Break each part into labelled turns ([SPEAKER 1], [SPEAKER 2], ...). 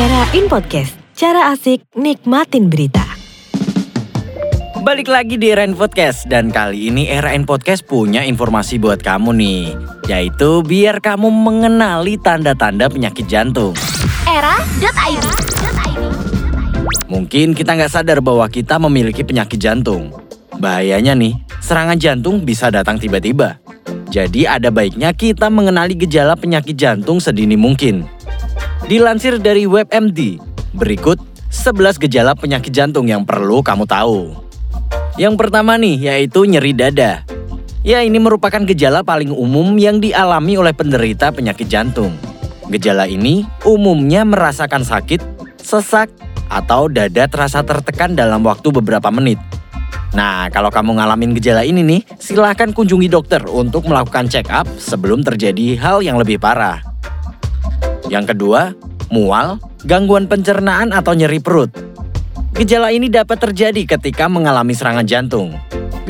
[SPEAKER 1] Era In Podcast, cara asik nikmatin berita.
[SPEAKER 2] Balik lagi di Era In Podcast dan kali ini Era In Podcast punya informasi buat kamu nih Yaitu biar kamu mengenali tanda-tanda penyakit jantung.
[SPEAKER 3] Era.id
[SPEAKER 2] Mungkin kita nggak sadar bahwa kita memiliki penyakit jantung. Bahayanya nih, serangan jantung bisa datang tiba-tiba. Jadi ada baiknya kita mengenali gejala penyakit jantung sedini mungkin Dilansir dari WebMD, berikut 11 gejala penyakit jantung yang perlu kamu tahu yang pertama nih yaitu nyeri dada. Ya ini merupakan gejala paling umum yang dialami oleh penderita penyakit jantung. Gejala ini umumnya merasakan sakit, sesak, atau dada terasa tertekan dalam waktu beberapa menit. Nah, kalau kamu ngalamin gejala ini nih, silahkan kunjungi dokter untuk melakukan check up sebelum terjadi hal yang lebih parah. Yang kedua, mual, gangguan pencernaan atau nyeri perut. Gejala ini dapat terjadi ketika mengalami serangan jantung.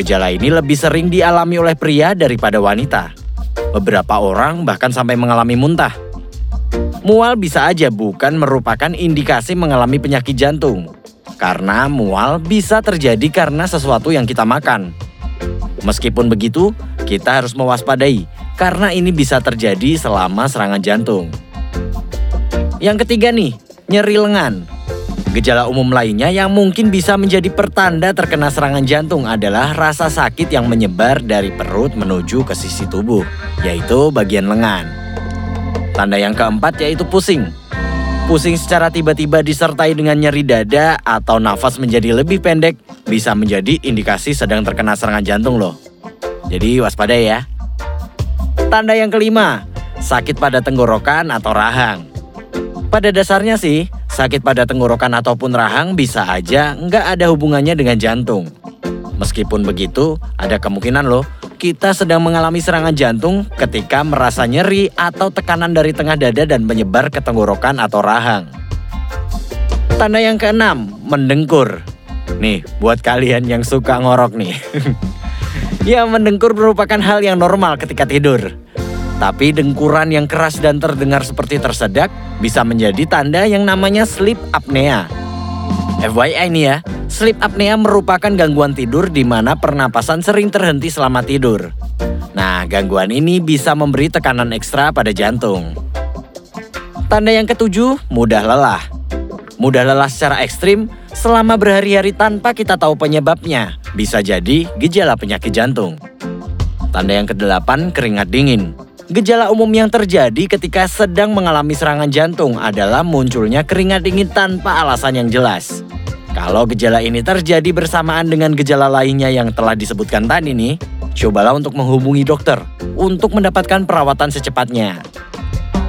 [SPEAKER 2] Gejala ini lebih sering dialami oleh pria daripada wanita. Beberapa orang bahkan sampai mengalami muntah. Mual bisa aja bukan merupakan indikasi mengalami penyakit jantung. Karena mual bisa terjadi karena sesuatu yang kita makan. Meskipun begitu, kita harus mewaspadai karena ini bisa terjadi selama serangan jantung. Yang ketiga nih, nyeri lengan. Gejala umum lainnya yang mungkin bisa menjadi pertanda terkena serangan jantung adalah rasa sakit yang menyebar dari perut menuju ke sisi tubuh, yaitu bagian lengan. Tanda yang keempat yaitu pusing. Pusing secara tiba-tiba disertai dengan nyeri dada atau nafas menjadi lebih pendek bisa menjadi indikasi sedang terkena serangan jantung loh. Jadi waspada ya. Tanda yang kelima, sakit pada tenggorokan atau rahang. Pada dasarnya sih, Sakit pada tenggorokan ataupun rahang bisa aja nggak ada hubungannya dengan jantung. Meskipun begitu, ada kemungkinan loh kita sedang mengalami serangan jantung ketika merasa nyeri atau tekanan dari tengah dada dan menyebar ke tenggorokan atau rahang. Tanda yang keenam, mendengkur. Nih, buat kalian yang suka ngorok nih. ya, mendengkur merupakan hal yang normal ketika tidur. Tapi dengkuran yang keras dan terdengar seperti tersedak bisa menjadi tanda yang namanya sleep apnea. FYI ini ya, sleep apnea merupakan gangguan tidur di mana pernapasan sering terhenti selama tidur. Nah, gangguan ini bisa memberi tekanan ekstra pada jantung. Tanda yang ketujuh, mudah lelah. Mudah lelah secara ekstrim selama berhari-hari tanpa kita tahu penyebabnya. Bisa jadi gejala penyakit jantung. Tanda yang kedelapan, keringat dingin. Gejala umum yang terjadi ketika sedang mengalami serangan jantung adalah munculnya keringat dingin tanpa alasan yang jelas. Kalau gejala ini terjadi bersamaan dengan gejala lainnya yang telah disebutkan tadi nih, cobalah untuk menghubungi dokter untuk mendapatkan perawatan secepatnya.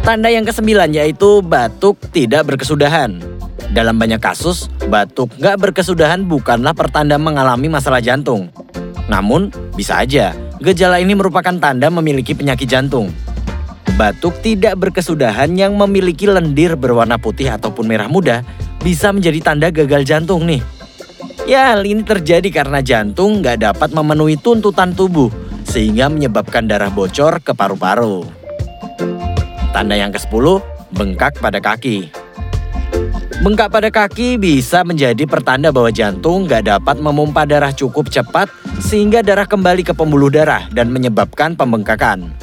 [SPEAKER 2] Tanda yang kesembilan yaitu batuk tidak berkesudahan. Dalam banyak kasus, batuk nggak berkesudahan bukanlah pertanda mengalami masalah jantung. Namun, bisa aja Gejala ini merupakan tanda memiliki penyakit jantung. Batuk tidak berkesudahan yang memiliki lendir berwarna putih ataupun merah muda bisa menjadi tanda gagal jantung nih. Ya, hal ini terjadi karena jantung nggak dapat memenuhi tuntutan tubuh sehingga menyebabkan darah bocor ke paru-paru. Tanda yang ke-10, bengkak pada kaki. Bengkak pada kaki bisa menjadi pertanda bahwa jantung nggak dapat memompa darah cukup cepat sehingga darah kembali ke pembuluh darah dan menyebabkan pembengkakan.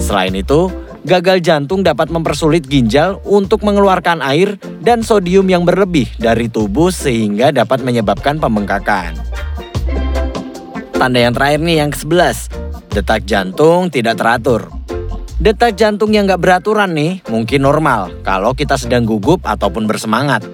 [SPEAKER 2] Selain itu, gagal jantung dapat mempersulit ginjal untuk mengeluarkan air dan sodium yang berlebih dari tubuh sehingga dapat menyebabkan pembengkakan. Tanda yang terakhir nih yang ke-11, detak jantung tidak teratur. Detak jantung yang nggak beraturan nih mungkin normal kalau kita sedang gugup ataupun bersemangat.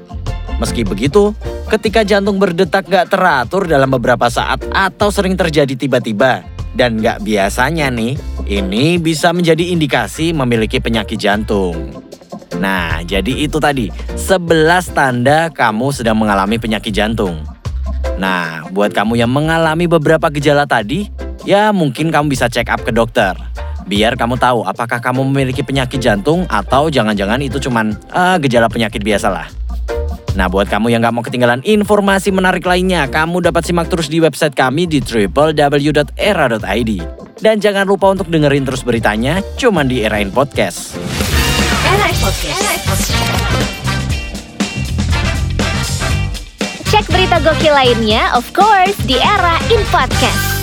[SPEAKER 2] Meski begitu, ketika jantung berdetak nggak teratur dalam beberapa saat atau sering terjadi tiba-tiba dan nggak biasanya nih, ini bisa menjadi indikasi memiliki penyakit jantung. Nah, jadi itu tadi 11 tanda kamu sedang mengalami penyakit jantung. Nah, buat kamu yang mengalami beberapa gejala tadi, ya mungkin kamu bisa check up ke dokter biar kamu tahu apakah kamu memiliki penyakit jantung atau jangan-jangan itu cuman uh, gejala penyakit biasa lah. Nah, buat kamu yang nggak mau ketinggalan informasi menarik lainnya, kamu dapat simak terus di website kami di www.era.id. Dan jangan lupa untuk dengerin terus beritanya, cuma di Erain Podcast.
[SPEAKER 1] Erain Podcast. Podcast.
[SPEAKER 3] Cek berita gokil lainnya, of course, di Era In Podcast.